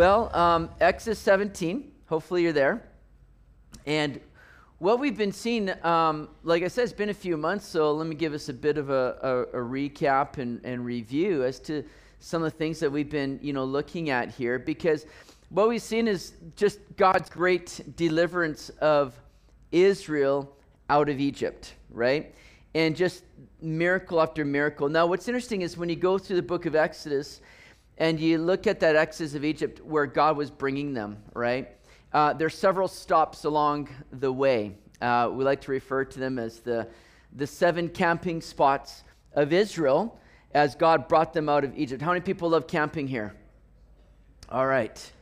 Well, um, Exodus 17, hopefully you're there. And what we've been seeing, um, like I said, it's been a few months, so let me give us a bit of a, a, a, recap and, and review as to some of the things that we've been, you know, looking at here. Because what we've seen is just God's great deliverance of Israel out of Egypt, right? And just miracle after miracle. Now, what's interesting is when you go through the book of Exodus, and you look at that exodus of Egypt where God was bringing them, right? Uh, there's several stops along the way. Uh, we like to refer to them as the, the seven camping spots of Israel as God brought them out of Egypt. How many people love camping here? All right.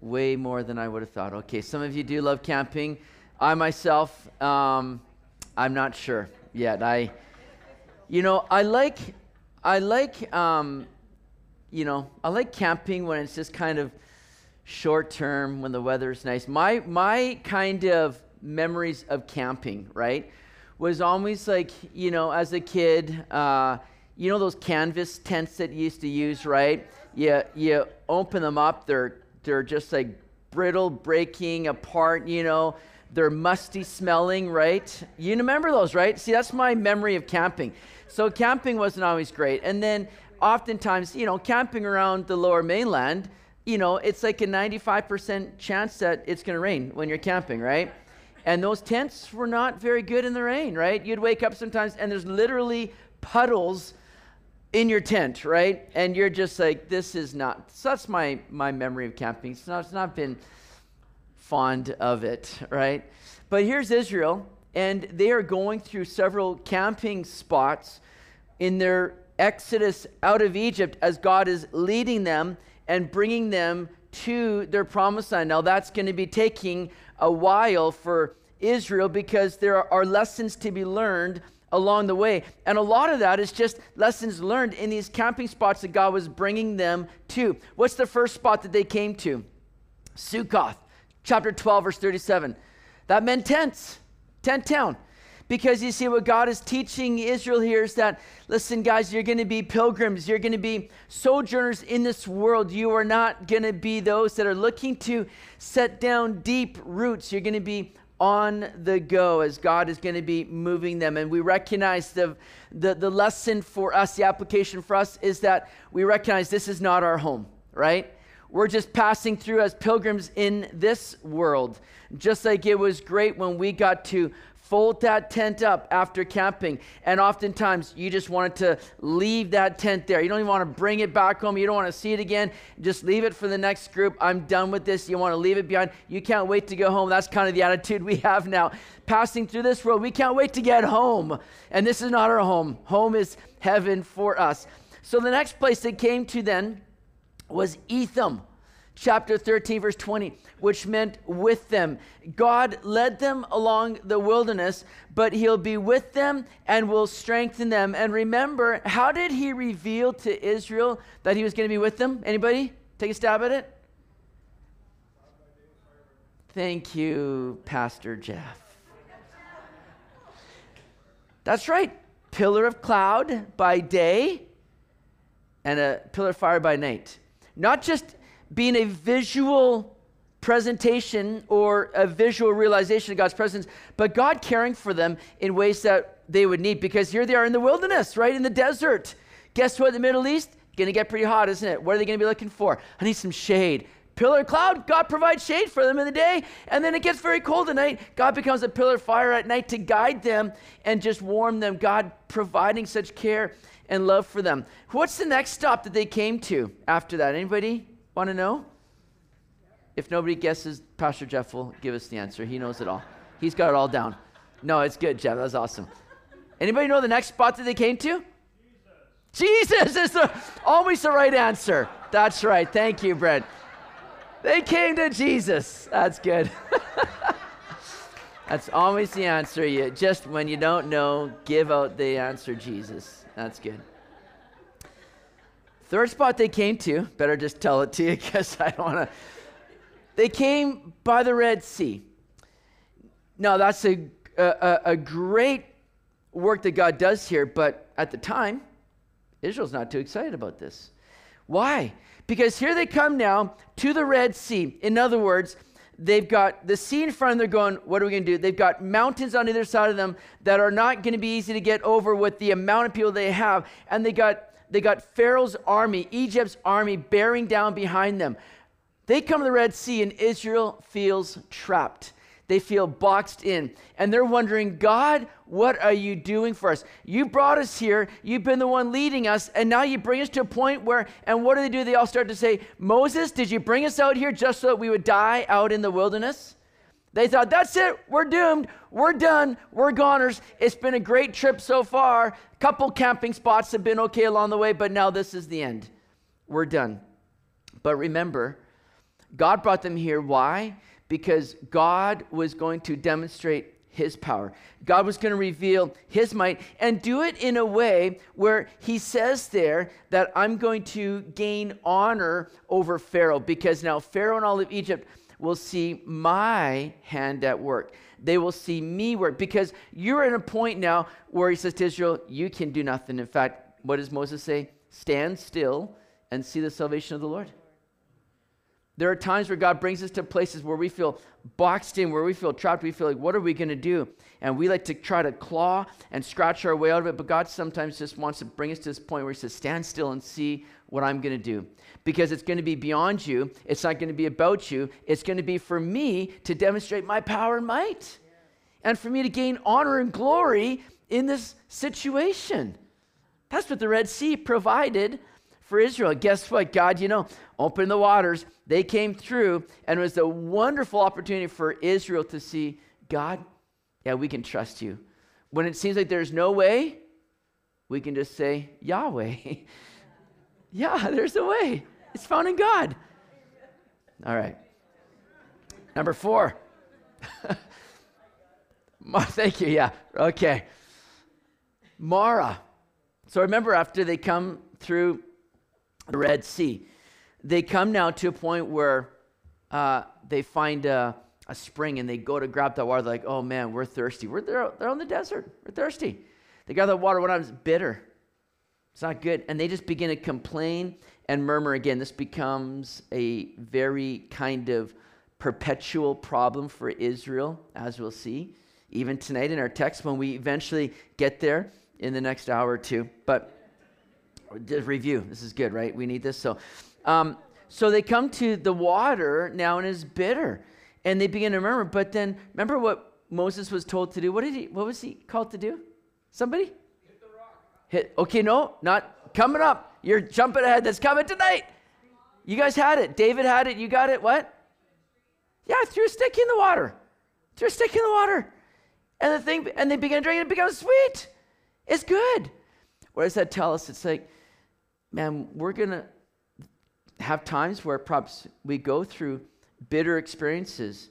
Way more than I would have thought. Okay, some of you do love camping. I myself, um, I'm not sure yet. I, you know, I like, I like um, you know, I like camping when it's just kind of short term when the weather's nice. My my kind of memories of camping, right, was always like, you know, as a kid, uh, you know those canvas tents that you used to use, right? You you open them up, they're they're just like brittle, breaking apart, you know. They're musty smelling, right? You remember those, right? See, that's my memory of camping. So camping wasn't always great. And then oftentimes, you know, camping around the lower mainland, you know, it's like a 95% chance that it's going to rain when you're camping, right? And those tents were not very good in the rain, right? You'd wake up sometimes and there's literally puddles in your tent, right? And you're just like, this is not. So that's my my memory of camping. It's not, it's not been fond of it, right? But here's Israel, and they are going through several camping spots in their exodus out of Egypt as God is leading them and bringing them to their promised land. Now, that's going to be taking a while for Israel because there are lessons to be learned along the way. And a lot of that is just lessons learned in these camping spots that God was bringing them to. What's the first spot that they came to? Sukkoth, chapter 12, verse 37. That meant tents, tent town. Because you see, what God is teaching Israel here is that, listen, guys, you're going to be pilgrims. You're going to be sojourners in this world. You are not going to be those that are looking to set down deep roots. You're going to be on the go as God is going to be moving them. And we recognize the, the, the lesson for us, the application for us is that we recognize this is not our home, right? We're just passing through as pilgrims in this world. Just like it was great when we got to fold that tent up after camping. And oftentimes you just wanted to leave that tent there. You don't even want to bring it back home. You don't want to see it again. Just leave it for the next group. I'm done with this. You want to leave it behind. You can't wait to go home. That's kind of the attitude we have now. Passing through this world, we can't wait to get home. And this is not our home. Home is heaven for us. So the next place they came to then was Etham chapter 13, verse 20, which meant with them. God led them along the wilderness, but he'll be with them and will strengthen them. And remember, how did he reveal to Israel that he was going to be with them? Anybody? Take a stab at it. Thank you, Pastor Jeff. That's right. Pillar of cloud by day and a pillar of fire by night. Not just being a visual presentation or a visual realization of God's presence, but God caring for them in ways that they would need because here they are in the wilderness, right? In the desert. Guess what? The Middle East, gonna get pretty hot, isn't it? What are they gonna be looking for? I need some shade. Pillar cloud, God provides shade for them in the day, and then it gets very cold at night. God becomes a pillar of fire at night to guide them and just warm them. God providing such care and love for them. What's the next stop that they came to after that? Anybody? Want to know? If nobody guesses, Pastor Jeff will give us the answer. He knows it all. He's got it all down. No, it's good, Jeff. That's awesome. Anybody know the next spot that they came to? Jesus, Jesus is the, always the right answer. That's right. Thank you, Brent. They came to Jesus. That's good. That's always the answer. You just when you don't know, give out the answer Jesus. That's good. Third spot they came to, better just tell it to you because I don't want to. They came by the Red Sea. Now, that's a, a, a great work that God does here, but at the time, Israel's not too excited about this. Why? Because here they come now to the Red Sea. In other words, they've got the sea in front of them. They're going, what are we going to do? They've got mountains on either side of them that are not going to be easy to get over with the amount of people they have. And they got they got Pharaoh's army, Egypt's army, bearing down behind them. They come to the Red Sea, and Israel feels trapped. They feel boxed in. And they're wondering, God, what are you doing for us? You brought us here. You've been the one leading us. And now you bring us to a point where, and what do they do? They all start to say, Moses, did you bring us out here just so that we would die out in the wilderness? They thought, that's it. We're doomed. We're done. We're goners. It's been a great trip so far. A couple camping spots have been okay along the way, but now this is the end. We're done. But remember, God brought them here. Why? Because God was going to demonstrate his power. God was going to reveal his might and do it in a way where he says there that I'm going to gain honor over Pharaoh because now Pharaoh and all of Egypt will see my hand at work. They will see me work because you're at a point now where he says to Israel, You can do nothing. In fact, what does Moses say? Stand still and see the salvation of the Lord. There are times where God brings us to places where we feel boxed in, where we feel trapped. We feel like, what are we going to do? And we like to try to claw and scratch our way out of it. But God sometimes just wants to bring us to this point where He says, stand still and see what I'm going to do. Because it's going to be beyond you. It's not going to be about you. It's going to be for me to demonstrate my power and might. And for me to gain honor and glory in this situation. That's what the Red Sea provided for Israel. Guess what? God, you know, opened the waters. They came through, and it was a wonderful opportunity for Israel to see God, yeah, we can trust you. When it seems like there's no way, we can just say, Yahweh. yeah, there's a way. It's found in God. All right. Number four. Thank you. Yeah. Okay. Marah. So remember, after they come through the Red Sea. They come now to a point where uh, they find a, a, spring and they go to grab that water. They're like, oh man, we're thirsty. We're there, they're on the desert. We're thirsty. They got that water when I was bitter. It's not good. And they just begin to complain and murmur again. This becomes a very kind of perpetual problem for Israel, as we'll see, even tonight in our text when we eventually get there in the next hour or two. But review. This is good, right? We need this. So, um, so they come to the water now and it's bitter, and they begin to murmur. But then, remember what Moses was told to do? What did he? What was he called to do? Somebody? Hit. Okay, no, not coming up. You're jumping ahead. That's coming tonight. You guys had it. David had it. You got it. What? Yeah, threw a stick in the water. Threw a stick in the water, and the thing, and they began drinking. It becomes sweet. It's good. What does that tell us? It's like man, we're to have times where perhaps we go through bitter experiences,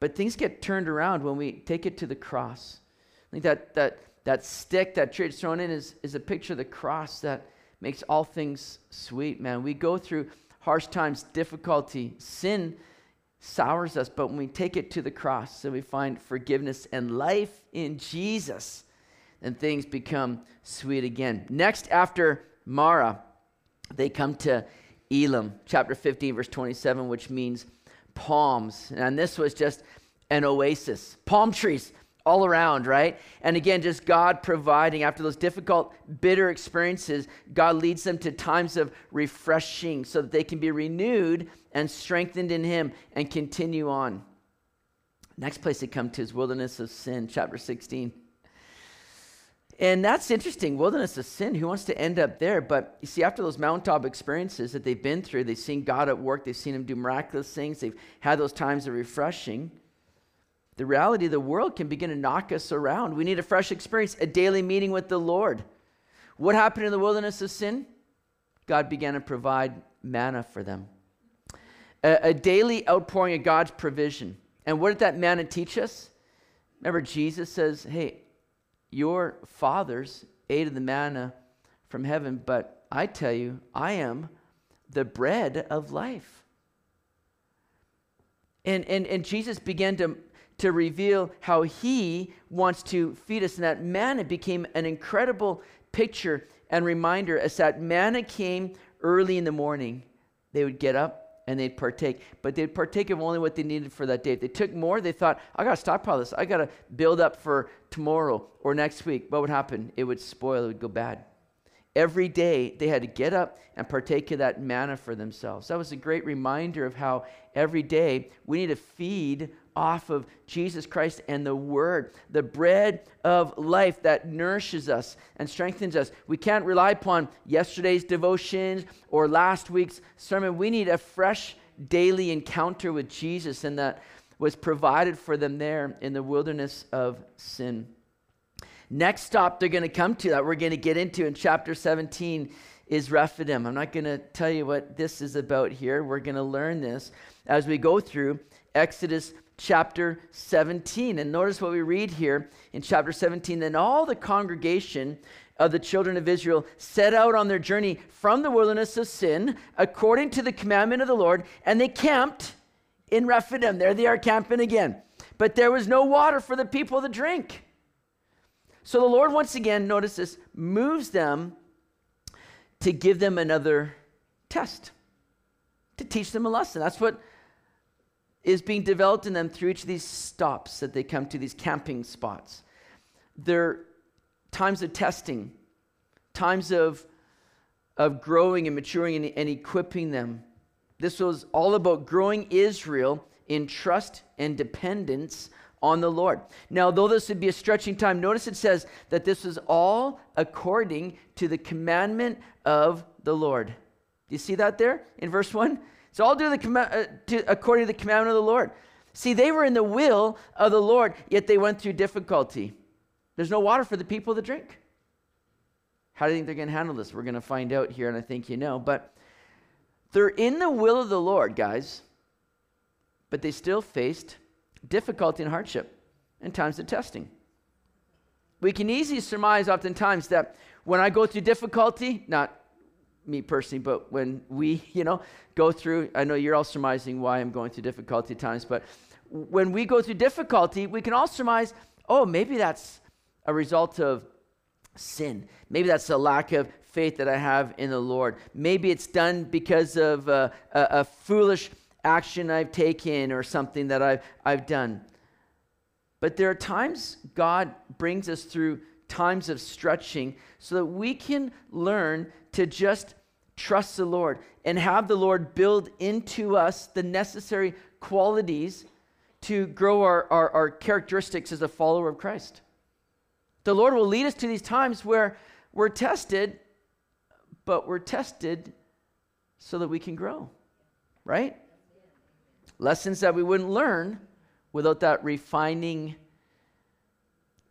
but things get turned around when we take it to the cross. I think that, that, that stick that tree thrown in is, is a picture of the cross that makes all things sweet, man. We go through harsh times, difficulty, sin sours us, but when we take it to the cross and we find forgiveness and life in Jesus, then things become sweet again. Next, after Marah, they come to Elim, chapter 15, verse 27, which means palms. And this was just an oasis, palm trees all around, right? And again, just God providing after those difficult, bitter experiences, God leads them to times of refreshing so that they can be renewed and strengthened in Him and continue on. Next place they come to is wilderness of sin, chapter 16. And that's interesting. Wilderness of sin. Who wants to end up there? But you see, after those mountaintop experiences that they've been through, they've seen God at work, they've seen Him do miraculous things, they've had those times of refreshing. The reality of the world can begin to knock us around. We need a fresh experience, a daily meeting with the Lord. What happened in the wilderness of sin? God began to provide manna for them, a, a daily outpouring of God's provision. And what did that manna teach us? Remember, Jesus says, Hey, your fathers ate of the manna from heaven, but I tell you, I am the bread of life. And, and, and Jesus began to, to reveal how he wants to feed us. And that manna became an incredible picture and reminder as that manna came early in the morning, they would get up and they'd partake. But they'd partake of only what they needed for that day. If they took more, they thought, I got to stockpile this. I got to build up for tomorrow or next week. What would happen? It would spoil, it would go bad. Every day they had to get up and partake of that manna for themselves. That was a great reminder of how every day we need to feed off of Jesus Christ and the Word, the bread of life that nourishes us and strengthens us. We can't rely upon yesterday's devotions or last week's sermon. We need a fresh daily encounter with Jesus, and that was provided for them there in the wilderness of sin. Next stop they're going to come to that we're going to get into in chapter 17 is Rephidim. I'm not going to tell you what this is about here. We're going to learn this as we go through Exodus chapter 17. And notice what we read here in chapter 17. Then all the congregation of the children of Israel set out on their journey from the wilderness of sin according to the commandment of the Lord, and they camped in Rephidim. There they are camping again. But there was no water for the people to drink. So the Lord, once again, notice this, moves them to give them another test, to teach them a lesson. That's what is being developed in them through each of these stops that they come to, these camping spots. They're times of testing, times of, of growing and maturing and, and equipping them. This was all about growing Israel in trust and dependence on the Lord. Now, though this would be a stretching time, notice it says that this was all according to the commandment of the Lord. Do you see that there in verse 1? So I'll do the com- uh, to, according to the commandment of the Lord. See, they were in the will of the Lord, yet they went through difficulty. There's no water for the people to drink. How do you think they're going to handle this? We're going to find out here, and I think you know. But they're in the will of the Lord, guys, but they still faced difficulty and hardship and times of testing. We can easily surmise oftentimes that when I go through difficulty, not me personally, but when we, you know, go through, I know you're all surmising why I'm going through difficulty times, but when we go through difficulty, we can all surmise, oh, maybe that's a result of sin. Maybe that's a lack of faith that I have in the Lord. Maybe it's done because of a, a, a foolish action I've taken or something that I've, I've done. But there are times God brings us through times of stretching so that we can learn to just trust the Lord and have the Lord build into us the necessary qualities to grow our, our, our, characteristics as a follower of Christ. The Lord will lead us to these times where we're tested, but we're tested so that we can grow, right? Lessons that we wouldn't learn without that refining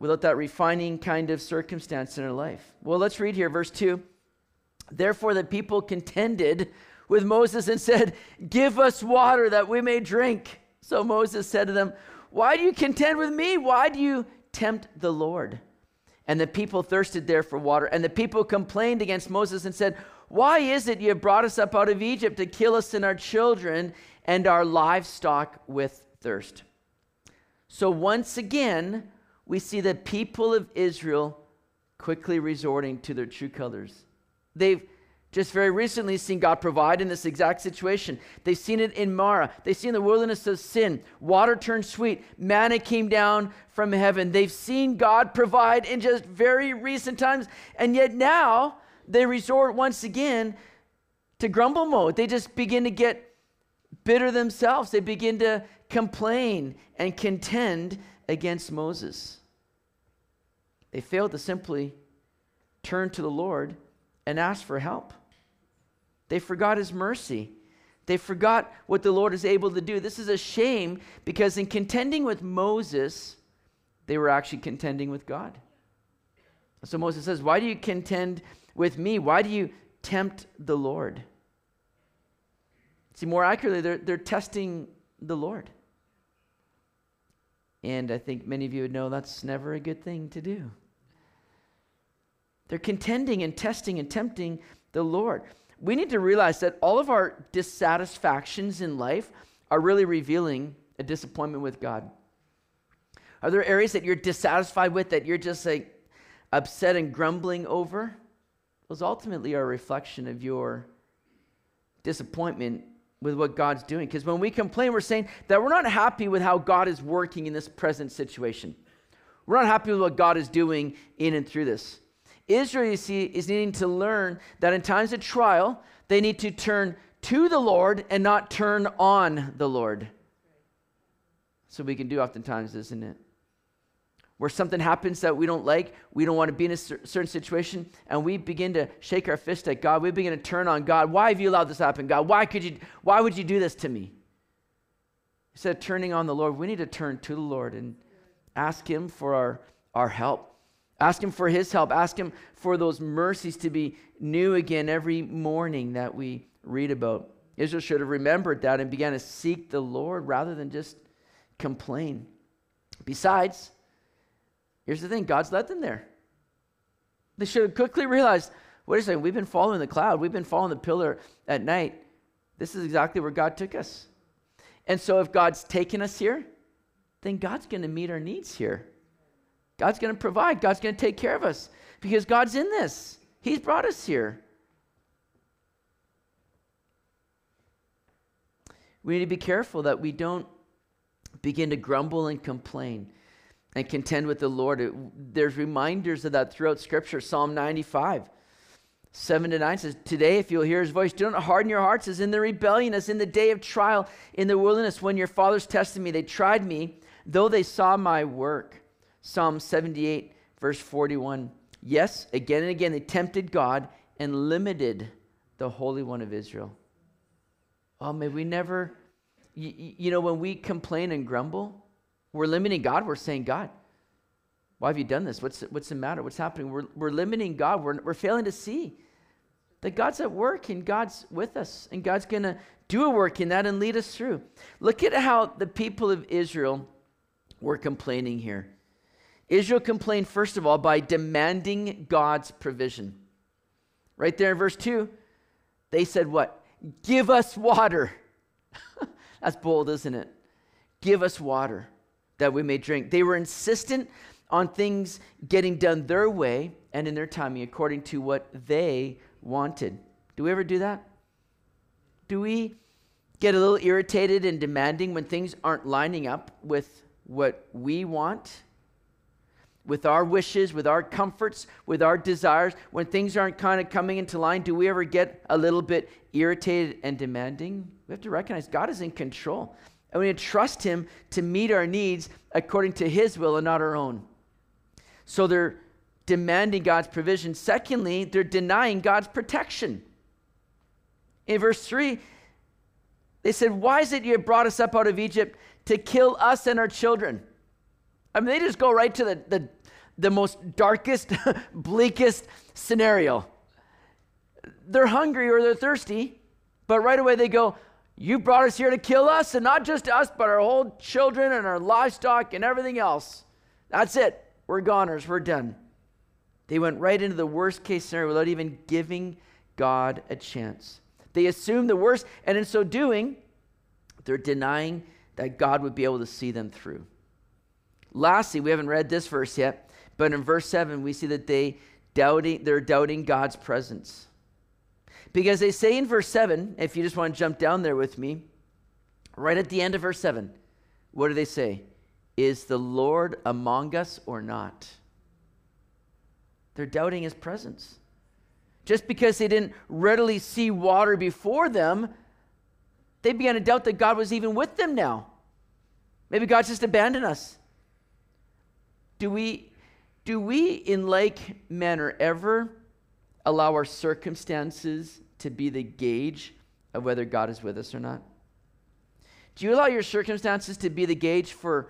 without that refining kind of circumstance in our life. Well, let's read here verse 2. Therefore, the people contended with Moses and said, Give us water that we may drink. So Moses said to them, Why do you contend with me? Why do you tempt the Lord? And the people thirsted there for water. And the people complained against Moses and said, Why is it you have brought us up out of Egypt to kill us and our children and our livestock with thirst? So once again, we see the people of Israel quickly resorting to their true colors. They've just very recently seen God provide in this exact situation. They've seen it in Marah. They've seen the wilderness of sin. Water turned sweet. Manna came down from heaven. They've seen God provide in just very recent times. And yet now they resort once again to grumble mode. They just begin to get bitter themselves. They begin to complain and contend against Moses. They failed to simply turn to the Lord and ask for help. They forgot his mercy. They forgot what the Lord is able to do. This is a shame because in contending with Moses, they were actually contending with God. So Moses says, Why do you contend with me? Why do you tempt the Lord? See, more accurately, they're, they're testing the Lord. And I think many of you would know that's never a good thing to do. They're contending and testing and tempting the Lord. We need to realize that all of our dissatisfactions in life are really revealing a disappointment with God. Are there areas that you're dissatisfied with that you're just like upset and grumbling over? Those ultimately are a reflection of your disappointment with what God's doing. Because when we complain, we're saying that we're not happy with how God is working in this present situation. We're not happy with what God is doing in and through this. Israel, you see, is needing to learn that in times of trial, they need to turn to the Lord and not turn on the Lord. So we can do oftentimes, isn't it? Where something happens that we don't like, we don't want to be in a certain situation, and we begin to shake our fist at God. We begin to turn on God. Why have you allowed this to happen, God? Why could you? Why would you do this to me? Instead of turning on the Lord, we need to turn to the Lord and ask Him for our, our help. Ask Him for His help. Ask Him for those mercies to be new again every morning that we read about. Israel should have remembered that and began to seek the Lord rather than just complain. Besides, here's the thing God's led them there. They should have quickly realized wait a second, we've been following the cloud, we've been following the pillar at night. This is exactly where God took us. And so, if God's taken us here, then God's going to meet our needs here. God's going to provide. God's going to take care of us because God's in this. He's brought us here. We need to be careful that we don't begin to grumble and complain and contend with the Lord. It, there's reminders of that throughout Scripture. Psalm 95, 7 to 9 says, Today, if you'll hear his voice, do not harden your hearts as in the rebellion, as in the day of trial in the wilderness, when your fathers tested me. They tried me, though they saw my work. Psalm 78, verse 41. Yes, again and again, they tempted God and limited the Holy One of Israel. Oh, may we never, you, you know, when we complain and grumble, we're limiting God. We're saying, God, why have you done this? What's, what's the matter? What's happening? We're, we're limiting God. We're, we're failing to see that God's at work and God's with us and God's going to do a work in that and lead us through. Look at how the people of Israel were complaining here. Israel complained, first of all, by demanding God's provision. Right there in verse 2, they said, What? Give us water. That's bold, isn't it? Give us water that we may drink. They were insistent on things getting done their way and in their timing according to what they wanted. Do we ever do that? Do we get a little irritated and demanding when things aren't lining up with what we want? With our wishes, with our comforts, with our desires, when things aren't kind of coming into line, do we ever get a little bit irritated and demanding? We have to recognize God is in control. And we need to trust Him to meet our needs according to His will and not our own. So they're demanding God's provision. Secondly, they're denying God's protection. In verse 3, they said, Why is it you have brought us up out of Egypt to kill us and our children? I mean, they just go right to the, the, the most darkest, bleakest scenario. They're hungry or they're thirsty, but right away they go, You brought us here to kill us, and not just us, but our whole children and our livestock and everything else. That's it. We're goners. We're done. They went right into the worst case scenario without even giving God a chance. They assumed the worst, and in so doing, they're denying that God would be able to see them through. Lastly, we haven't read this verse yet, but in verse 7, we see that they doubting, they're doubting God's presence. Because they say in verse 7, if you just want to jump down there with me, right at the end of verse 7, what do they say? Is the Lord among us or not? They're doubting his presence. Just because they didn't readily see water before them, they began to doubt that God was even with them now. Maybe God just abandoned us. Do we, do we in like manner ever allow our circumstances to be the gauge of whether God is with us or not? Do you allow your circumstances to be the gauge for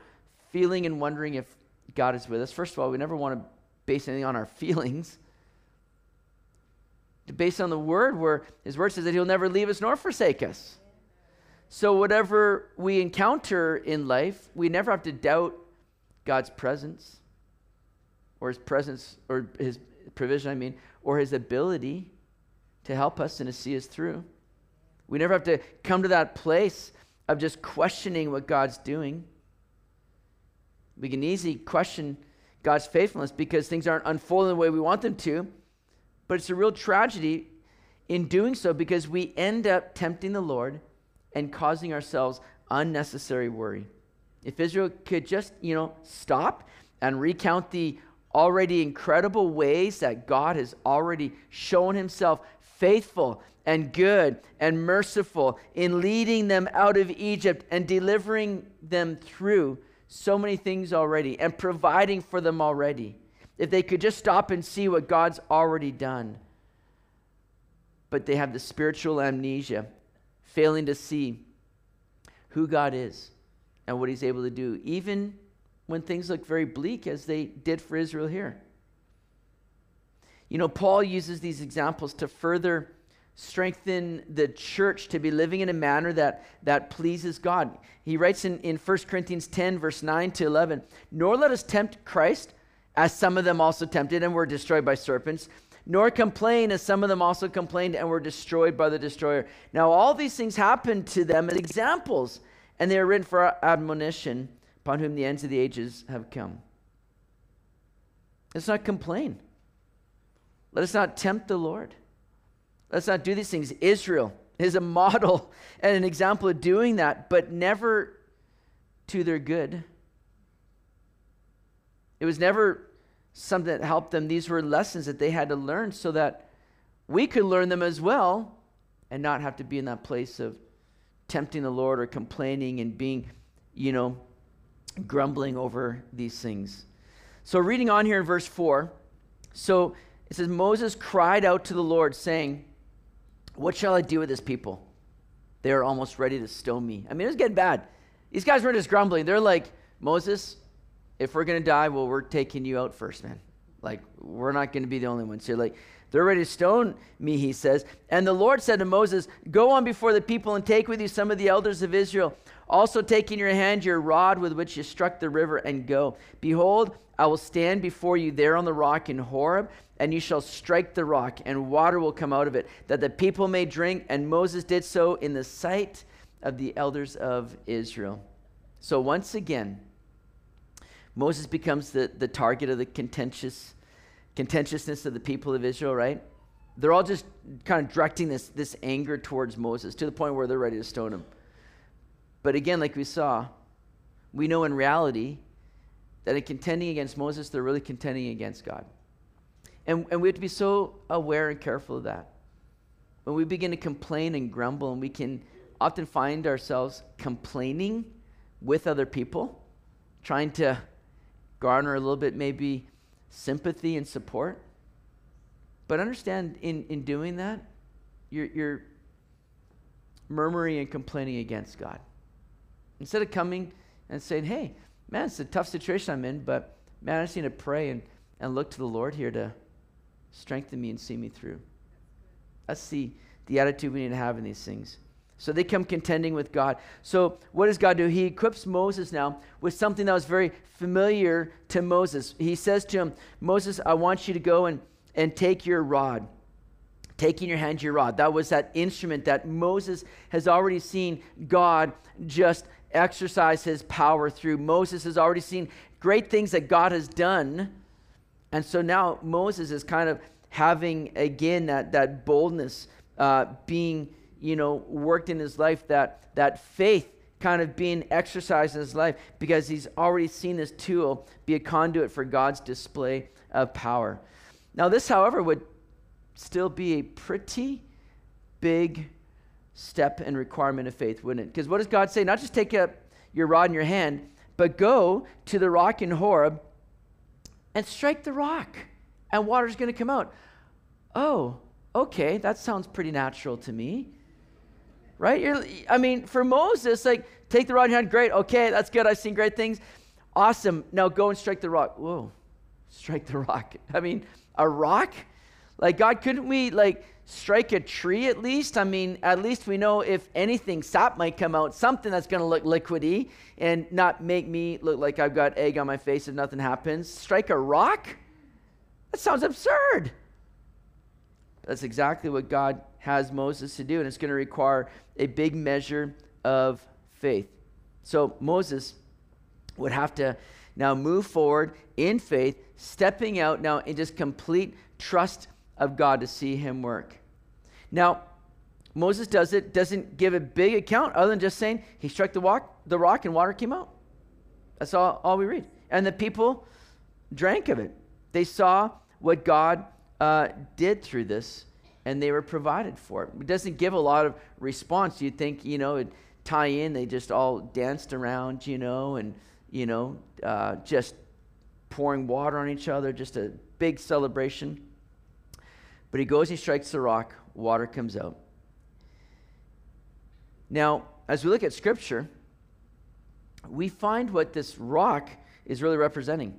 feeling and wondering if God is with us. First of all, we never want to base anything on our feelings. Based on the word, where his word says that he'll never leave us nor forsake us. So, whatever we encounter in life, we never have to doubt God's presence or his presence or his provision, I mean, or his ability to help us and to see us through. We never have to come to that place of just questioning what God's doing. We can easily question God's faithfulness because things aren't unfolding the way we want them to. But it's a real tragedy in doing so because we end up tempting the Lord and causing ourselves unnecessary worry. If Israel could just, you know, stop and recount the already incredible ways that God has already shown himself faithful and good and merciful in leading them out of Egypt and delivering them through so many things already and providing for them already. If they could just stop and see what God's already done. But they have the spiritual amnesia, failing to see who God is and what He's able to do, even when things look very bleak, as they did for Israel here. You know, Paul uses these examples to further strengthen the church to be living in a manner that, that pleases God. He writes in, in 1 Corinthians 10, verse 9 to 11 Nor let us tempt Christ, as some of them also tempted and were destroyed by serpents, nor complain, as some of them also complained and were destroyed by the destroyer. Now, all these things happened to them as examples, and they are written for admonition, upon whom the ends of the ages have come. Let's not complain. Let us not tempt the Lord. Let's not do these things. Israel is a model and an example of doing that, but never to their good. It was never something that helped them. These were lessons that they had to learn so that we could learn them as well and not have to be in that place of tempting the Lord or complaining and being, you know, grumbling over these things. So, reading on here in verse 4, so it says, Moses cried out to the Lord, saying, what shall I do with this people? They are almost ready to stone me. I mean, it was getting bad. These guys were just grumbling. They're like, Moses, if we're going to die, well, we're taking you out first, man. Like, we're not going to be the only ones here. Like, they're ready to stone me, he says. And the Lord said to Moses, Go on before the people and take with you some of the elders of Israel. Also take in your hand your rod with which you struck the river and go. Behold, I will stand before you there on the rock in Horeb and you shall strike the rock, and water will come out of it, that the people may drink. And Moses did so in the sight of the elders of Israel. So once again, Moses becomes the, the target of the contentious contentiousness of the people of Israel, right? They're all just kind of directing this, this anger towards Moses to the point where they're ready to stone him. But again, like we saw, we know in reality that in contending against Moses, they're really contending against God. And, and we have to be so aware and careful of that. When we begin to complain and grumble, and we can often find ourselves complaining with other people, trying to garner a little bit maybe sympathy and support. But understand in, in doing that, you're, you're murmuring and complaining against God. Instead of coming and saying, hey, man, it's a tough situation I'm in, but man, I just need to pray and, and look to the Lord here to strengthen me and see me through. That's the, the attitude we need to have in these things. So they come contending with God. So what does God do? He equips Moses now with something that was very familiar to Moses. He says to him, Moses, I want you to go and, and take your rod. Take in your hand your rod. That was that instrument that Moses has already seen God just exercise his power through. Moses has already seen great things that God has done and so now Moses is kind of having again that, that boldness uh, being, you know, worked in his life, that, that faith kind of being exercised in his life because he's already seen this tool be a conduit for God's display of power. Now, this, however, would still be a pretty big step and requirement of faith, wouldn't it? Because what does God say? Not just take up your rod in your hand, but go to the rock in Horeb and strike the rock, and water's going to come out. Oh, okay, that sounds pretty natural to me. Right? You're, I mean, for Moses, like, take the rod in your hand, great, okay, that's good, I've seen great things. Awesome, now go and strike the rock. Whoa, strike the rock. I mean, a rock? Like, God, couldn't we, like, strike a tree at least. I mean, at least we know if anything, sap might come out, something that's going to look liquidy and not make me look like I've got egg on my face if nothing happens. Strike a rock? That sounds absurd. That's exactly what God has Moses to do, and it's going to require a big measure of faith. So Moses would have to now move forward in faith, stepping out now in just complete trust of God to see him work. Now, Moses does it, doesn't give a big account other than just saying he struck the, walk, the rock and water came out. That's all, all we read. And the people drank of it. They saw what God uh, did through this and they were provided for it. It doesn't give a lot of response. You'd think, you know, it tie in, they just all danced around, you know, and, you know, uh, just pouring water on each other, just a big celebration. But he goes, he strikes the rock, water comes out. Now, as we look at Scripture, we find what this rock is really representing.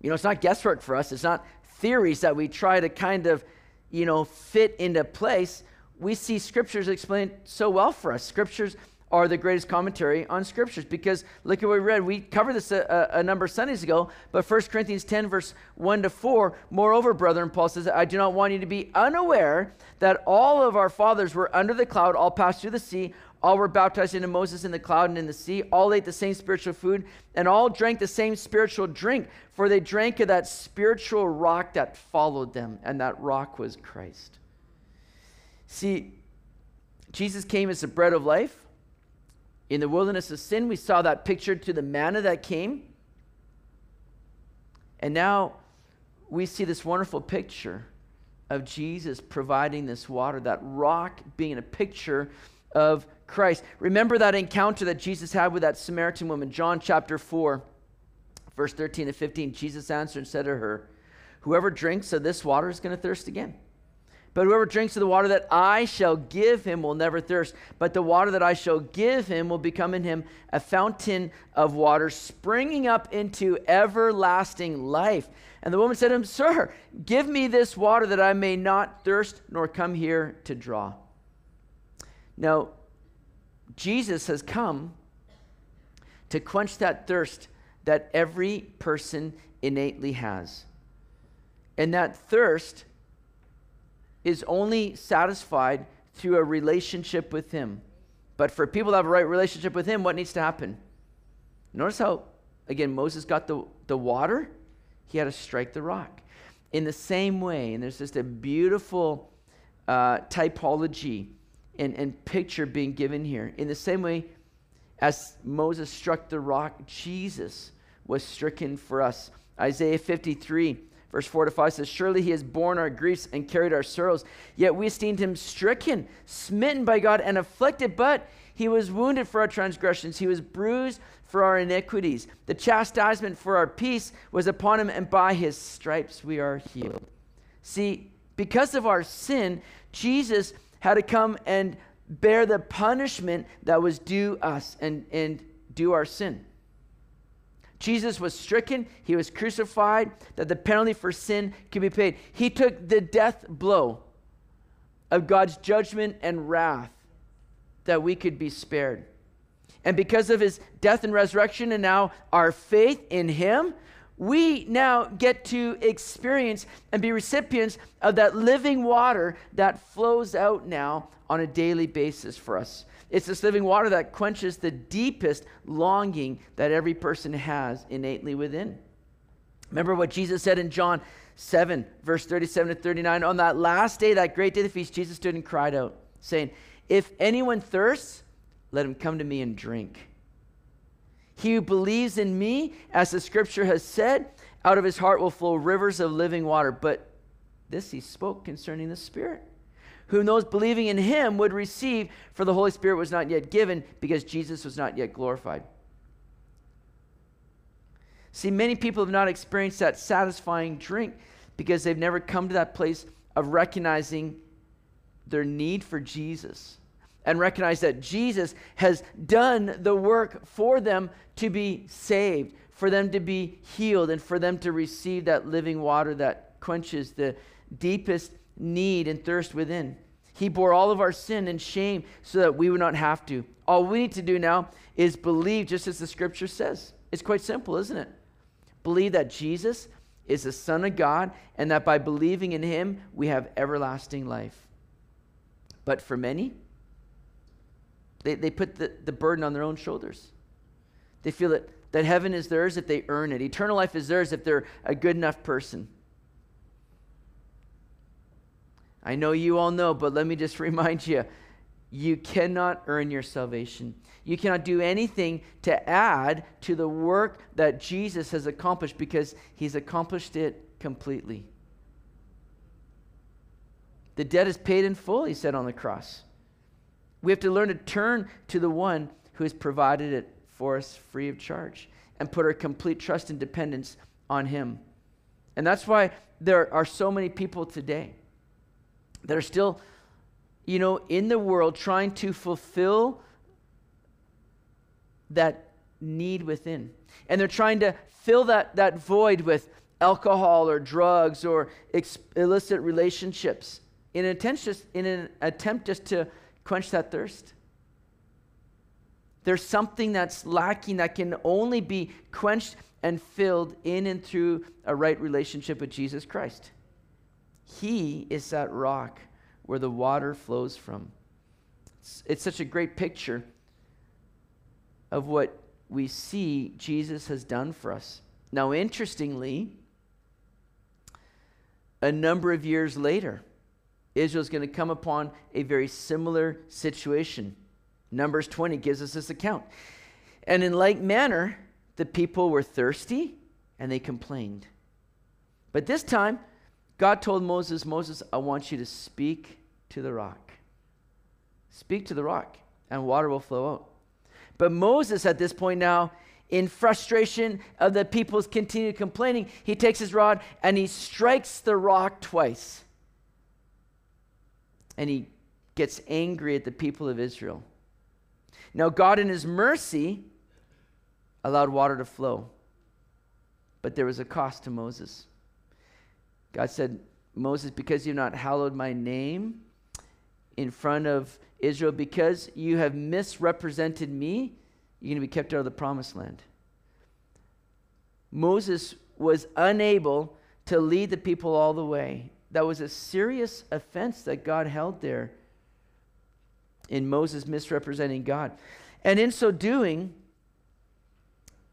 You know, it's not guesswork for us, it's not theories that we try to kind of, you know, fit into place. We see Scriptures explained so well for us. Scriptures are the greatest commentary on scriptures because look at what we read. We covered this a, a, number of Sundays ago, but 1 Corinthians 10, verse 1 to 4, moreover, brethren, Paul says, I do not want you to be unaware that all of our fathers were under the cloud, all passed through the sea, all were baptized into Moses in the cloud and in the sea, all ate the same spiritual food, and all drank the same spiritual drink, for they drank of that spiritual rock that followed them, and that rock was Christ. See, Jesus came as the bread of life. In the wilderness of sin, we saw that picture to the manna that came. And now we see this wonderful picture of Jesus providing this water, that rock being a picture of Christ. Remember that encounter that Jesus had with that Samaritan woman, John chapter 4, verse 13 to 15. Jesus answered and said to her, Whoever drinks of this water is going to thirst again. But whoever drinks of the water that I shall give him will never thirst. But the water that I shall give him will become in him a fountain of water springing up into everlasting life. And the woman said to him, Sir, give me this water that I may not thirst nor come here to draw. Now, Jesus has come to quench that thirst that every person innately has. And that thirst is only satisfied through a relationship with Him. But for people to have a right relationship with Him, what needs to happen? Notice how, again, Moses got the, the water, he had to strike the rock. In the same way, and there's just a beautiful uh, typology and, and picture being given here. In the same way as Moses struck the rock, Jesus was stricken for us. Isaiah 53 Verse 4 to 5 says, Surely he has borne our griefs and carried our sorrows. Yet we esteemed him stricken, smitten by God, and afflicted. But he was wounded for our transgressions, he was bruised for our iniquities. The chastisement for our peace was upon him, and by his stripes we are healed. See, because of our sin, Jesus had to come and bear the punishment that was due us and, and due our sin. Jesus was stricken, he was crucified, that the penalty for sin could be paid. He took the death blow of God's judgment and wrath that we could be spared. And because of his death and resurrection, and now our faith in him, we now get to experience and be recipients of that living water that flows out now on a daily basis for us. It's this living water that quenches the deepest longing that every person has innately within. Remember what Jesus said in John 7, verse 37 to 39. On that last day, that great day of the feast, Jesus stood and cried out, saying, If anyone thirsts, let him come to me and drink. He who believes in me, as the scripture has said, out of his heart will flow rivers of living water. But this he spoke concerning the Spirit whom those believing in him would receive, for the Holy Spirit was not yet given because Jesus was not yet glorified. See, many people have not experienced that satisfying drink because they've never come to that place of recognizing their need for Jesus and recognize that Jesus has done the work for them to be saved, for them to be healed, and for them to receive that living water that quenches the deepest need and thirst within. He bore all of our sin and shame so that we would not have to. All we need to do now is believe, just as the scripture says. It's quite simple, isn't it? Believe that Jesus is the Son of God and that by believing in him, we have everlasting life. But for many, they, they put the, the burden on their own shoulders. They feel that, that heaven is theirs if they earn it, eternal life is theirs if they're a good enough person. I know you all know, but let me just remind you you cannot earn your salvation. You cannot do anything to add to the work that Jesus has accomplished because he's accomplished it completely. The debt is paid in full, he said on the cross. We have to learn to turn to the one who has provided it for us free of charge and put our complete trust and dependence on him. And that's why there are so many people today that are still, you know, in the world trying to fulfill that need within. And they're trying to fill that, that void with alcohol or drugs or ex- illicit relationships in an, attempt just, in an attempt just to quench that thirst. There's something that's lacking that can only be quenched and filled in and through a right relationship with Jesus Christ. He is that rock where the water flows from. It's, it's such a great picture of what we see Jesus has done for us. Now, interestingly, a number of years later, Israel is going to come upon a very similar situation. Numbers 20 gives us this account. And in like manner, the people were thirsty and they complained. But this time, God told Moses, Moses, I want you to speak to the rock. Speak to the rock, and water will flow out. But Moses, at this point now, in frustration of the people's continued complaining, he takes his rod and he strikes the rock twice. And he gets angry at the people of Israel. Now, God, in his mercy, allowed water to flow. But there was a cost to Moses. God said, Moses, because you've not hallowed my name in front of Israel, because you have misrepresented me, you're going to be kept out of the promised land. Moses was unable to lead the people all the way. That was a serious offense that God held there in Moses misrepresenting God. And in so doing,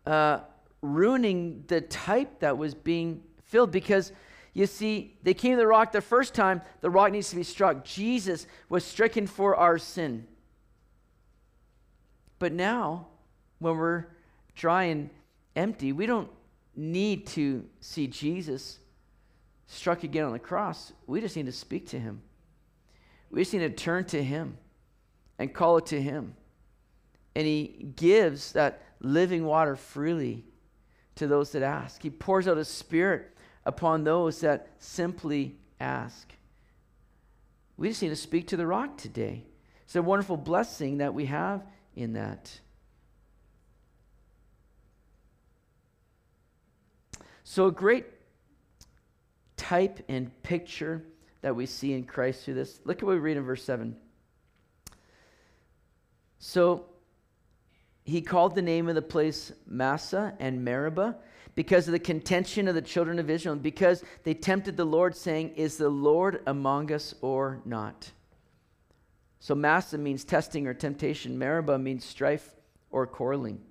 uh, ruining the type that was being filled because you see, they came to the rock the first time, the rock needs to be struck. Jesus was stricken for our sin. But now, when we're dry and empty, we don't need to see Jesus struck again on the cross. We just need to speak to him. We just need to turn to him and call it to him. And he gives that living water freely to those that ask. He pours out his spirit upon those that simply ask. We just need to speak to the rock today. It's a wonderful blessing that we have in that. So, a great type and picture that we see in Christ through this. Look at what we read in verse 7. So, he called the name of the place Massah and Meribah because of the contention of the children of Israel, and because they tempted the Lord, saying, Is the Lord among us or not? So Massah means testing or temptation. Meribah means strife or quarreling.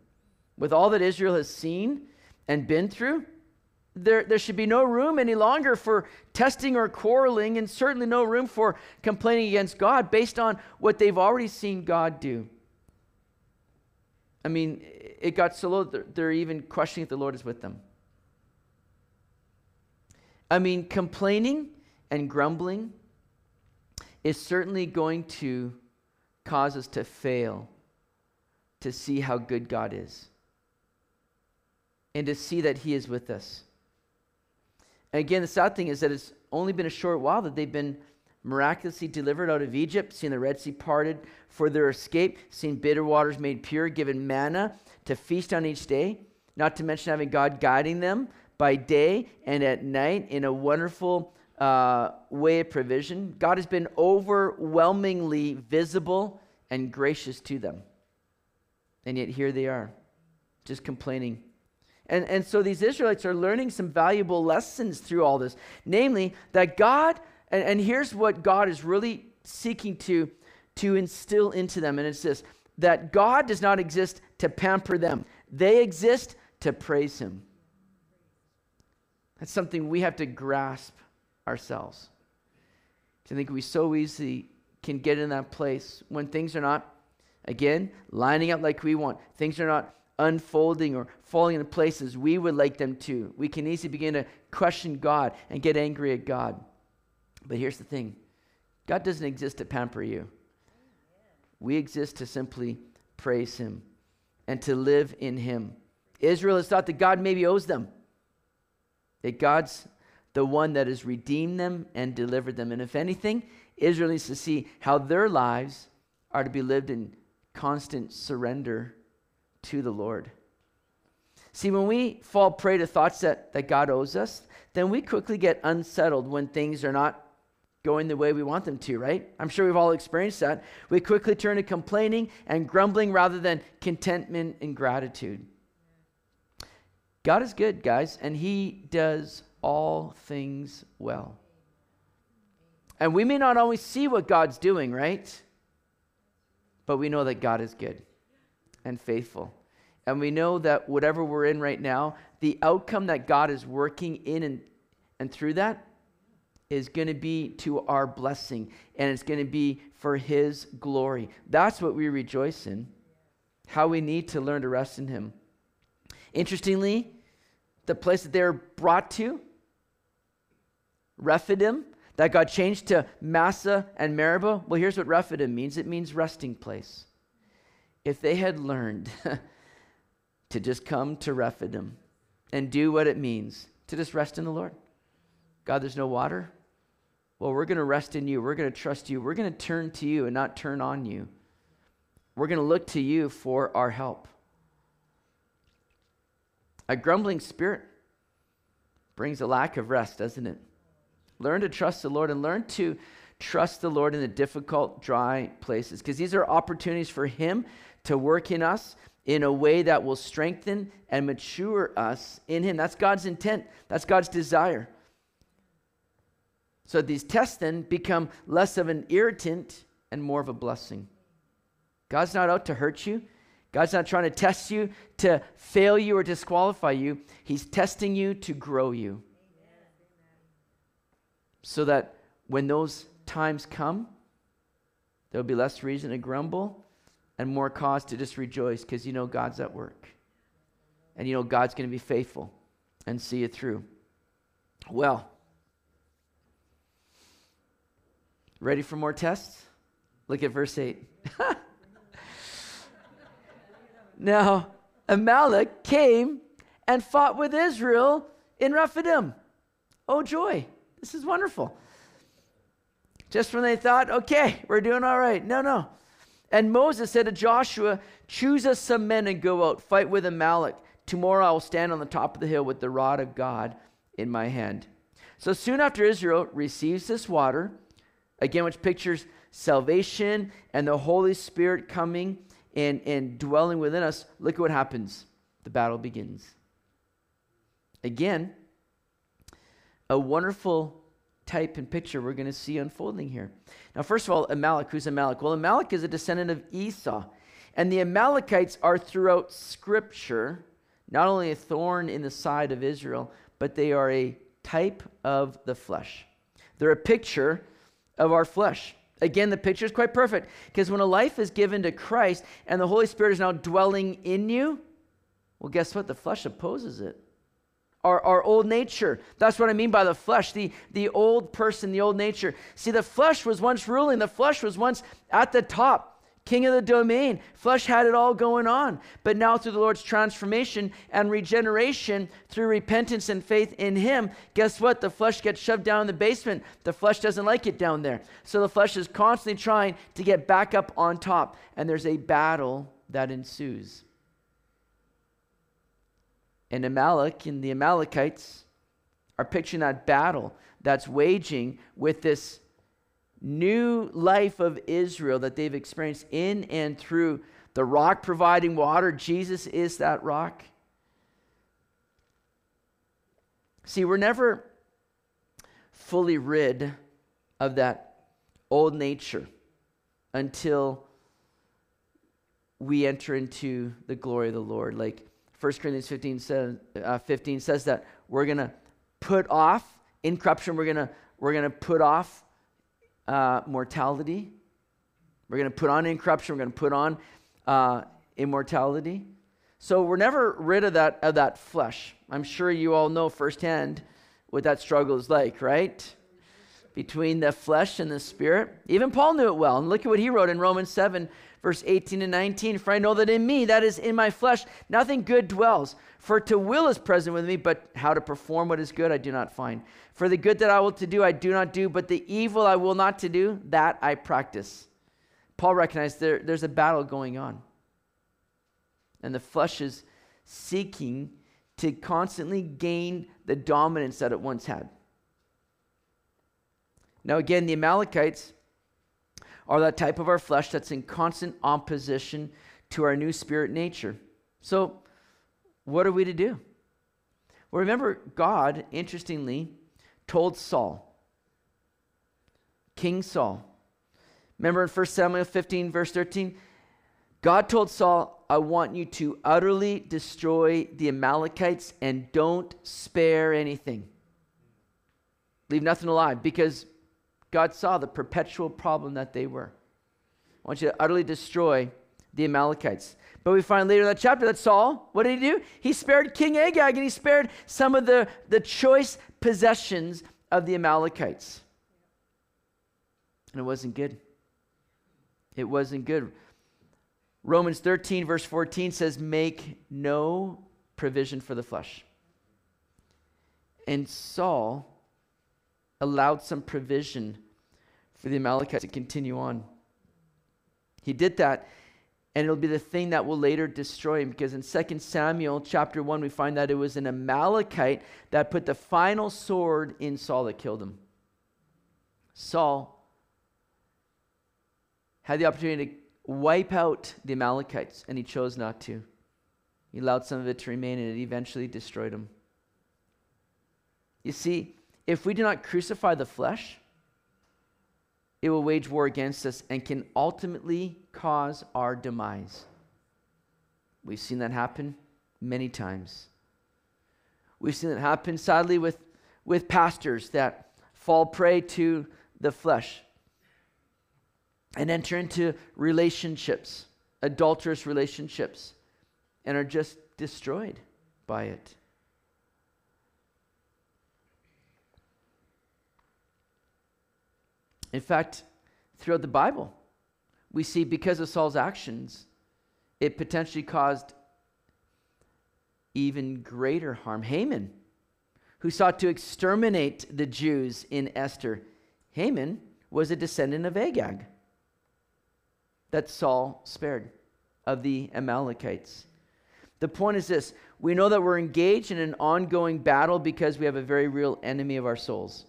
With all that Israel has seen and been through, there, there should be no room any longer for testing or quarreling, and certainly no room for complaining against God based on what they've already seen God do. I mean, it got so low that they're even questioning if the Lord is with them. I mean, complaining and grumbling is certainly going to cause us to fail to see how good God is and to see that He is with us. And again, the sad thing is that it's only been a short while that they've been miraculously delivered out of Egypt, seen the Red Sea parted for their escape, seen bitter waters made pure, given manna to feast on each day, not to mention having God guiding them by day and at night in a wonderful uh, way of provision. God has been overwhelmingly visible and gracious to them. And yet here they are, just complaining. And, and so these Israelites are learning some valuable lessons through all this. Namely, that God, and, and here's what God is really seeking to, to instill into them, and it's this that God does not exist to pamper them, they exist to praise Him. That's something we have to grasp ourselves. I think we so easily can get in that place when things are not, again, lining up like we want. Things are not unfolding or falling into places we would like them to. We can easily begin to question God and get angry at God. But here's the thing God doesn't exist to pamper you, we exist to simply praise Him and to live in Him. Israel has thought that God maybe owes them, that God's the one that has redeemed them and delivered them. And if anything, Israel needs to see how their lives are to be lived in constant surrender to the Lord. See, when we fall prey to thoughts that, that God owes us, then we quickly get unsettled when things are not going the way we want them to, right? I'm sure we've all experienced that. We quickly turn to complaining and grumbling rather than contentment and gratitude. God is good, guys, and He does all things well. And we may not always see what God's doing, right? But we know that God is good and faithful. And we know that whatever we're in right now, the outcome that God is working in and, and through that is going to be to our blessing and it's going to be for His glory. That's what we rejoice in. How we need to learn to rest in Him. Interestingly, the place that they're brought to, Rephidim, that got changed to Massah and Meribah. Well, here's what Rephidim means it means resting place. If they had learned to just come to Rephidim and do what it means to just rest in the Lord. God, there's no water. Well, we're going to rest in you. We're going to trust you. We're going to turn to you and not turn on you. We're going to look to you for our help. A grumbling spirit brings a lack of rest, doesn't it? Learn to trust the Lord and learn to trust the Lord in the difficult, dry places because these are opportunities for Him to work in us in a way that will strengthen and mature us in Him. That's God's intent, that's God's desire. So these tests then become less of an irritant and more of a blessing. God's not out to hurt you. God's not trying to test you to fail you or disqualify you. He's testing you to grow you. So that when those times come, there'll be less reason to grumble and more cause to just rejoice because you know God's at work. And you know God's going to be faithful and see it through. Well, ready for more tests? Look at verse 8. now, Amalek came and fought with Israel in Rephidim. Oh, joy. This is wonderful. Just when they thought, okay, we're doing all right. No, no. And Moses said to Joshua, Choose us some men and go out, fight with Amalek. Tomorrow I will stand on the top of the hill with the rod of God in my hand. So soon after Israel receives this water, again, which pictures salvation and the Holy Spirit coming and, and dwelling within us, look at what happens. The battle begins. Again, a wonderful type and picture we're going to see unfolding here. Now, first of all, Amalek. Who's Amalek? Well, Amalek is a descendant of Esau. And the Amalekites are throughout Scripture not only a thorn in the side of Israel, but they are a type of the flesh. They're a picture of our flesh. Again, the picture is quite perfect because when a life is given to Christ and the Holy Spirit is now dwelling in you, well, guess what? The flesh opposes it our, our old nature. That's what I mean by the flesh, the, the old person, the old nature. See, the flesh was once ruling, the flesh was once at the top, king of the domain. Flesh had it all going on. But now, through the Lord's transformation and regeneration, through repentance and faith in Him, guess what? The flesh gets shoved down in the basement. The flesh doesn't like it down there. So the flesh is constantly trying to get back up on top, and there's a battle that ensues and Amalek and the Amalekites are picturing that battle that's waging with this new life of Israel that they've experienced in and through the rock providing water. Jesus is that rock. See, we're never fully rid of that old nature until we enter into the glory of the Lord. Like 1 Corinthians 15 says, uh, 15 says that we're going to put off incorruption, we're going to we're going to put off uh, mortality. We're going to put on incorruption. We're going to put on uh, immortality. So we're never rid of that, of that flesh. I'm sure you all know firsthand what that struggle is like, right? Between the flesh and the spirit. Even Paul knew it well. And look at what he wrote in Romans 7, verse 18 and 19. For I know that in me, that is in my flesh, nothing good dwells. For to will is present with me, but how to perform what is good I do not find. For the good that I will to do, I do not do, but the evil I will not to do, that I practice. Paul recognized there, there's a battle going on. And the flesh is seeking to constantly gain the dominance that it once had. Now, again, the Amalekites are that type of our flesh that's in constant opposition to our new spirit nature. So, what are we to do? Well, remember, God, interestingly, told Saul, King Saul, remember in 1 Samuel 15, verse 13, God told Saul, I want you to utterly destroy the Amalekites and don't spare anything. Leave nothing alive because God saw the perpetual problem that they were. I want you to utterly destroy the Amalekites. But we find later in that chapter that Saul, what did he do? He spared King Agag and he spared some of the, the choice possessions of the Amalekites. And it wasn't good. It wasn't good. Romans 13, verse 14 says, Make no provision for the flesh. And Saul allowed some provision for the Amalekites to continue on. He did that, and it'll be the thing that will later destroy him because in 2 Samuel chapter 1, we find that it was an Amalekite that put the final sword in Saul that killed him. Saul had the opportunity to wipe out the Amalekites, and he chose not to. He allowed some of it to remain, and it eventually destroyed him. You see, if we do not crucify the flesh, it will wage war against us and can ultimately cause our demise. We've seen that happen many times. We've seen it happen, sadly, with, with pastors that fall prey to the flesh and enter into relationships, adulterous relationships, and are just destroyed by it. In fact, throughout the Bible, we see because of Saul's actions, it potentially caused even greater harm. Haman, who sought to exterminate the Jews in Esther, Haman was a descendant of Agag that Saul spared of the Amalekites. The point is this we know that we're engaged in an ongoing battle because we have a very real enemy of our souls.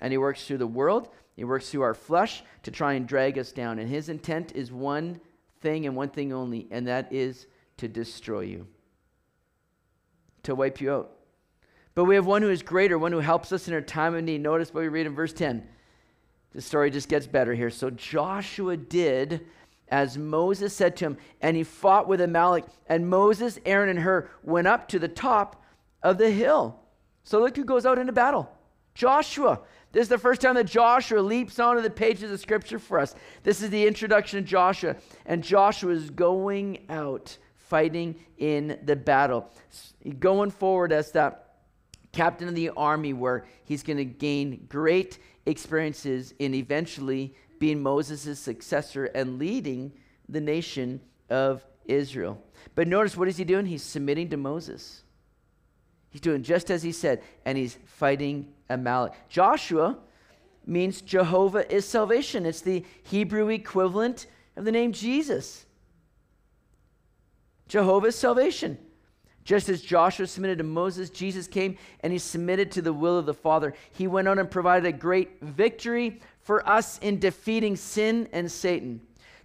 And he works through the world, he works through our flesh to try and drag us down. And his intent is one thing and one thing only, and that is to destroy you, to wipe you out. But we have one who is greater, one who helps us in our time of need. Notice what we read in verse 10. The story just gets better here. So Joshua did as Moses said to him, and he fought with Amalek. And Moses, Aaron, and Hur went up to the top of the hill. So look who goes out into battle Joshua. This is the first time that Joshua leaps onto the pages of Scripture for us. This is the introduction of Joshua. And Joshua is going out fighting in the battle, going forward as that captain of the army, where he's going to gain great experiences in eventually being Moses' successor and leading the nation of Israel. But notice what is he doing? He's submitting to Moses. He's doing just as he said, and he's fighting Amalek. Joshua means Jehovah is salvation. It's the Hebrew equivalent of the name Jesus. Jehovah is salvation. Just as Joshua submitted to Moses, Jesus came and he submitted to the will of the Father. He went on and provided a great victory for us in defeating sin and Satan,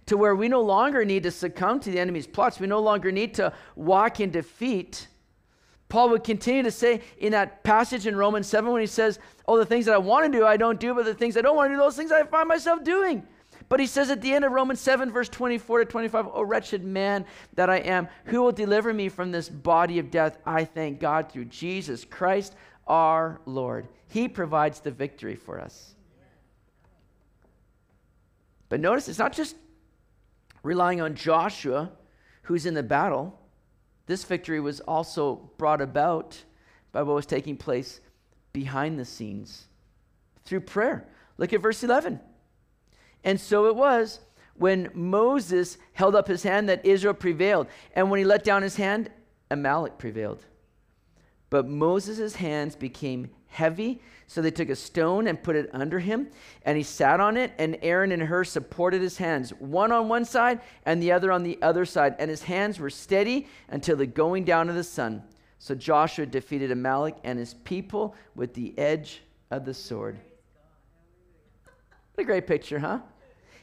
to where we no longer need to succumb to the enemy's plots. We no longer need to walk in defeat. Paul would continue to say in that passage in Romans 7 when he says, Oh, the things that I want to do, I don't do, but the things I don't want to do, those things I find myself doing. But he says at the end of Romans 7, verse 24 to 25, Oh, wretched man that I am, who will deliver me from this body of death? I thank God through Jesus Christ our Lord. He provides the victory for us. But notice it's not just relying on Joshua, who's in the battle. This victory was also brought about by what was taking place behind the scenes through prayer. Look at verse 11. And so it was when Moses held up his hand that Israel prevailed. And when he let down his hand, Amalek prevailed. But Moses' hands became heavy, so they took a stone and put it under him, and he sat on it, and Aaron and Hur supported his hands, one on one side and the other on the other side, and his hands were steady until the going down of the sun. So Joshua defeated Amalek and his people with the edge of the sword. What a great picture, huh?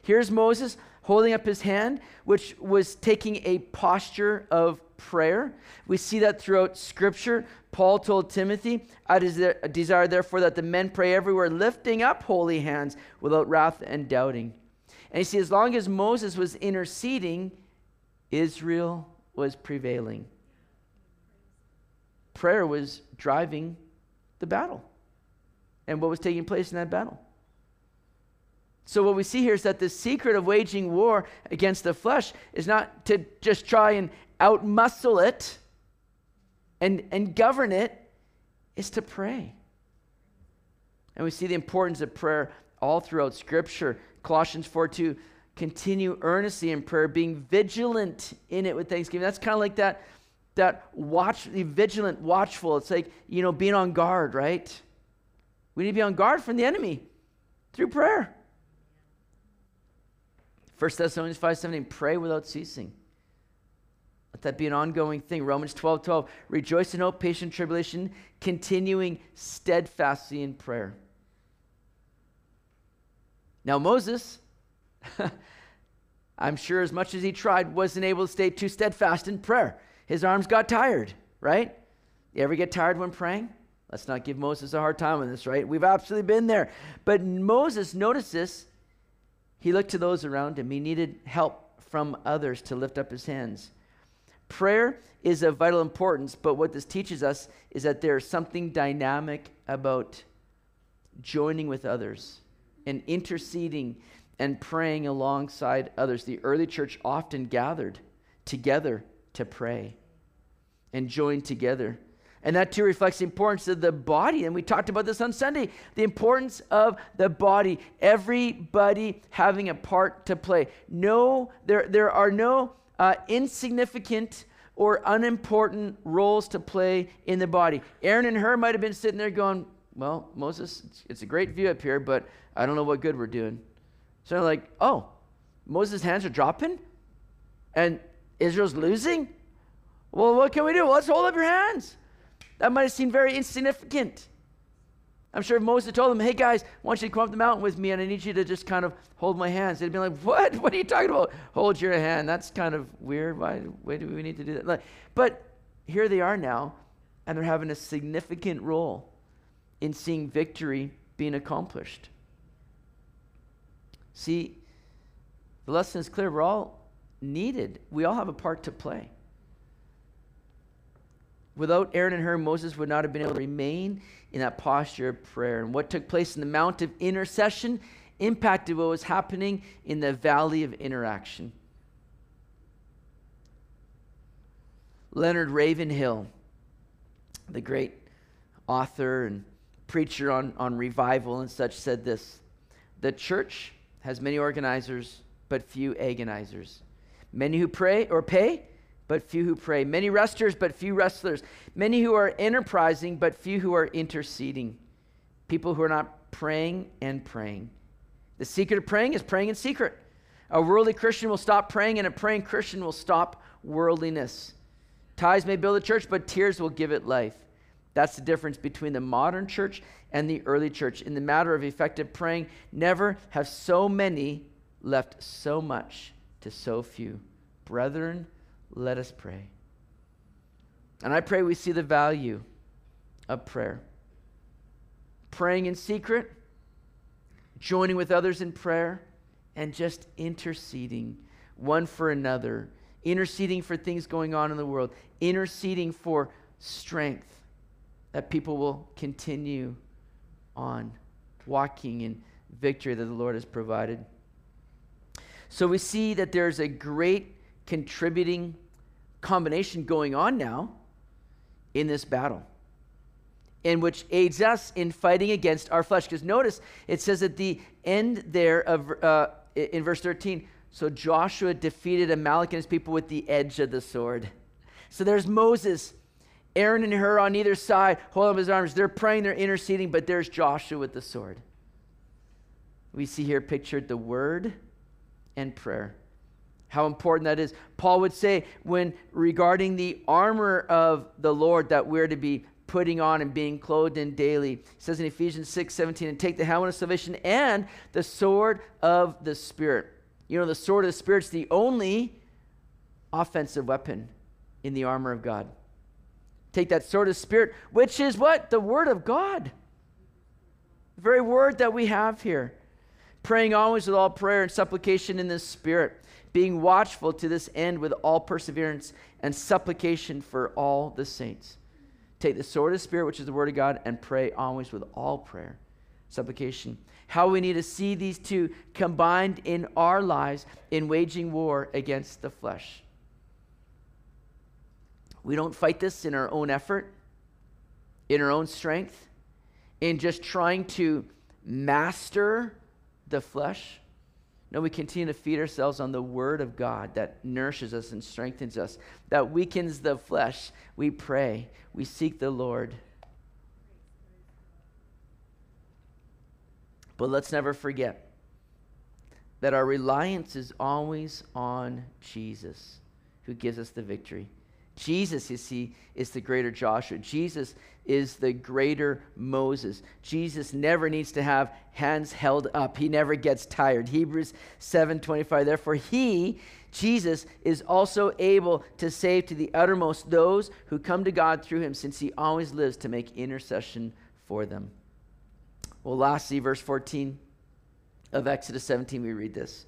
Here's Moses holding up his hand, which was taking a posture of prayer. We see that throughout Scripture. Paul told Timothy, I desire therefore that the men pray everywhere, lifting up holy hands without wrath and doubting. And you see, as long as Moses was interceding, Israel was prevailing. Prayer was driving the battle and what was taking place in that battle. So, what we see here is that the secret of waging war against the flesh is not to just try and outmuscle it and, and govern it, is to pray. And we see the importance of prayer all throughout Scripture. Colossians 4 2, continue earnestly in prayer, being vigilant in it with thanksgiving. That's kind of like that, that watch, the vigilant, watchful. It's like, you know, being on guard, right? We need to be on guard from the enemy through prayer. 1 Thessalonians 5.17, pray without ceasing. Let that be an ongoing thing. Romans 12, 12, rejoice in hope, patient tribulation, continuing steadfastly in prayer. Now, Moses, I'm sure as much as he tried, wasn't able to stay too steadfast in prayer. His arms got tired, right? You ever get tired when praying? Let's not give Moses a hard time on this, right? We've absolutely been there. But Moses, notice this, he looked to those around him. He needed help from others to lift up his hands. Prayer is of vital importance, but what this teaches us is that there's something dynamic about joining with others and interceding and praying alongside others. The early church often gathered together to pray and joined together. And that too reflects the importance of the body. And we talked about this on Sunday the importance of the body. Everybody having a part to play. No, there, there are no uh, insignificant or unimportant roles to play in the body. Aaron and Hur might have been sitting there going, Well, Moses, it's, a great view up here, but I don't know what good we're doing. So they're like, Oh, Moses' hands are dropping? And Israel's losing? Well, what can we do? let's hold up your hands. That might have seemed very insignificant. I'm sure if Moses told them, hey guys, I want you to come up the mountain with me and I need you to just kind of hold my hands, they'd be like, what? What are you talking about? Hold your hand. That's kind of weird. Why, why do we need to do that? But here they are now, and they're having a significant role in seeing victory being accomplished. See, the lesson is clear. We're all needed, we all have a part to play. Without Aaron and Hur, Moses would not have been able to remain in that posture of prayer. And what took place in the Mount of Intercession impacted what was happening in the Valley of Interaction. Leonard Ravenhill, the great author and preacher on, on revival and such, said this The church has many organizers, but few agonizers. Many who pray or pay, but few who pray. Many resters, but few wrestlers. Many who are enterprising, but few who are interceding. People who are not praying and praying. The secret of praying is praying in secret. A worldly Christian will stop praying, and a praying Christian will stop worldliness. Ties may build a church, but tears will give it life. That's the difference between the modern church and the early church. In the matter of effective praying, never have so many left so much to so few. Brethren, let us pray. And I pray we see the value of prayer. Praying in secret, joining with others in prayer, and just interceding one for another, interceding for things going on in the world, interceding for strength that people will continue on walking in victory that the Lord has provided. So we see that there's a great contributing combination going on now in this battle, in which aids us in fighting against our flesh. Because notice it says at the end there of uh, in verse 13, so Joshua defeated Amalek and his people with the edge of the sword. So there's Moses, Aaron and Hur on either side, holding up his arms. They're praying, they're interceding, but there's Joshua with the sword. We see here pictured the word and prayer. How important that is. Paul would say, when regarding the armor of the Lord that we're to be putting on and being clothed in daily. He says in Ephesians 6 17, and take the helmet of salvation and the sword of the Spirit. You know, the sword of the Spirit's the only offensive weapon in the armor of God. Take that sword of Spirit, which is what? The Word of God. The very word that we have here. Praying always with all prayer and supplication in the Spirit, being watchful to this end with all perseverance and supplication for all the saints. Take the sword of the Spirit, which is the Word of God, and pray always with all prayer, supplication. How we need to see these two combined in our lives in waging war against the flesh. We don't fight this in our own effort, in our own strength, in just trying to master the flesh. No, we continue to feed ourselves on the Word of God that nourishes us and strengthens us, that weakens the flesh. We pray, we seek the Lord. But let's never forget that our reliance is always on Jesus, who gives us the victory. Jesus, you see, is the greater Joshua. Jesus is the greater Moses. Jesus never needs to have hands held up. He never gets tired. Hebrews 7:25. Therefore he, Jesus, is also able to save to the uttermost those who come to God through him, since he always lives to make intercession for them. Well, lastly, verse 14 of Exodus 17, we read this.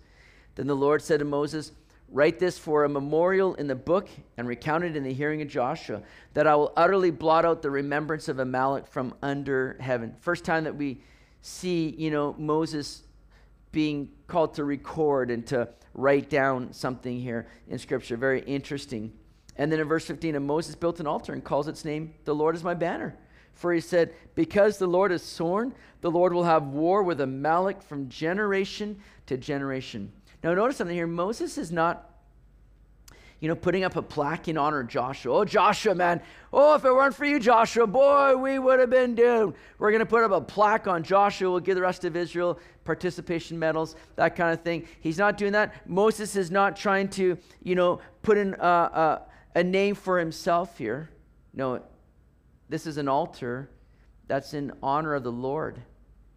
Then the Lord said to Moses, Write this for a memorial in the book and recount it in the hearing of Joshua, that I will utterly blot out the remembrance of Amalek from under heaven. First time that we see, you know, Moses being called to record and to write down something here in Scripture. Very interesting. And then in verse 15, and Moses built an altar and calls its name, The Lord is my banner. For he said, Because the Lord has sworn, the Lord will have war with Amalek from generation to generation. Now, notice something here. Moses is not, you know, putting up a plaque in honor of Joshua. Oh, Joshua, man. Oh, if it weren't for you, Joshua, boy, we would have been doomed. We're going to put up a plaque on Joshua. We'll give the rest of Israel participation medals, that kind of thing. He's not doing that. Moses is not trying to, you know, put in a, a, a name for himself here. No, this is an altar that's in honor of the Lord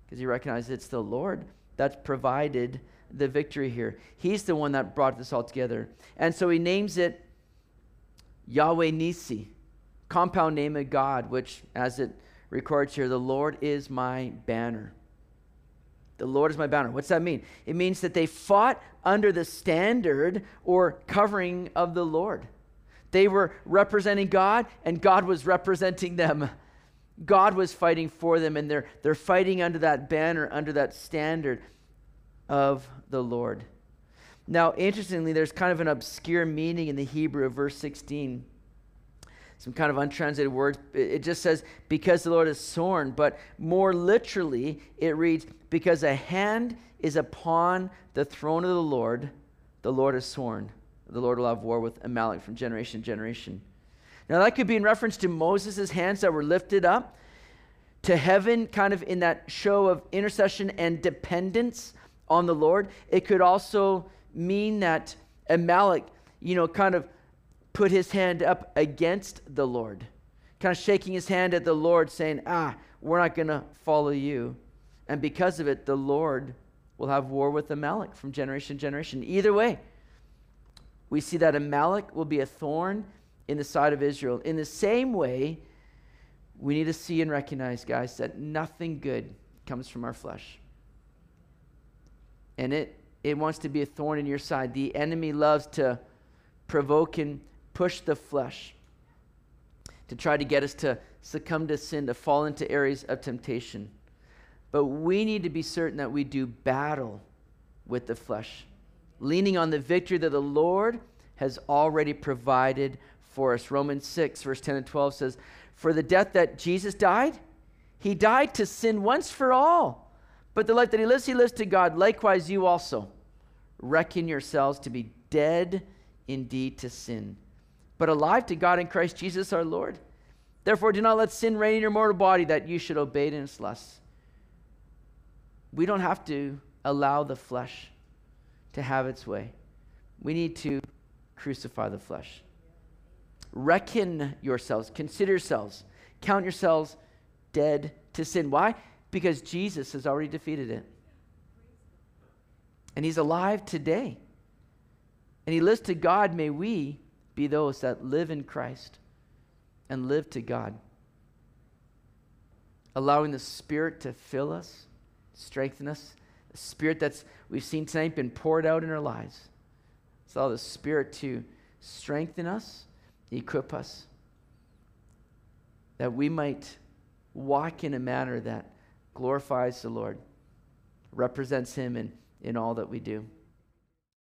because he recognizes it's the Lord that's provided the victory here. He's the one that brought this all together. And so he names it Yahweh Nissi, compound name of God, which, as it records here, the Lord is my banner. The Lord is my banner. What's that mean? It means that they fought under the standard or covering of the Lord. They were representing God, and God was representing them. God was fighting for them, and they're, they're fighting under that banner, under that standard of the Lord. Now, interestingly, there's kind of an obscure meaning in the Hebrew of verse 16. Some kind of untranslated words. It just says, because the Lord is sworn, but more literally, it reads, because a hand is upon the throne of the Lord, the Lord is sworn. The Lord will have war with Amalek from generation to generation. Now, that could be in reference to Moses' hands that were lifted up to heaven, kind of in that show of intercession and dependence on the Lord. It could also mean that Amalek, you know, kind of put his hand up against the Lord, kind of shaking his hand at the Lord, saying, Ah, we're not going to follow you. And because of it, the Lord will have war with Amalek from generation to generation. Either way, we see that Amalek will be a thorn in the side of Israel. In the same way, we need to see and recognize, guys, that nothing good comes from our flesh and it, it wants to be a thorn in your side. The enemy loves to provoke and push the flesh to try to get us to succumb to sin, to fall into areas of temptation. But we need to be certain that we do battle with the flesh leaning on the victory that the Lord has already provided for us. Romans 6, verse 10 and 12 says, For the death that Jesus died, he died to sin once for all. But the life that he lives, he lives to God. Likewise, you also reckon yourselves to be dead indeed to sin, but alive to God in Christ Jesus our Lord. Therefore, do not let sin reign in your mortal body that you should obey it in its lusts. We don't have to allow the flesh to have its way. We need to crucify the flesh. Reckon yourselves, consider yourselves, count yourselves dead to sin. Why? Because Jesus has already defeated it. And he's alive today. And he lives to God. May we be those that live in Christ and live to God. Allowing the Spirit to fill us, strengthen us. The Spirit that's we've seen tonight been poured out in our lives. It's all the Spirit to strengthen us, equip us, that we might walk in a manner that glorifies the Lord, represents Him in, in all that we do.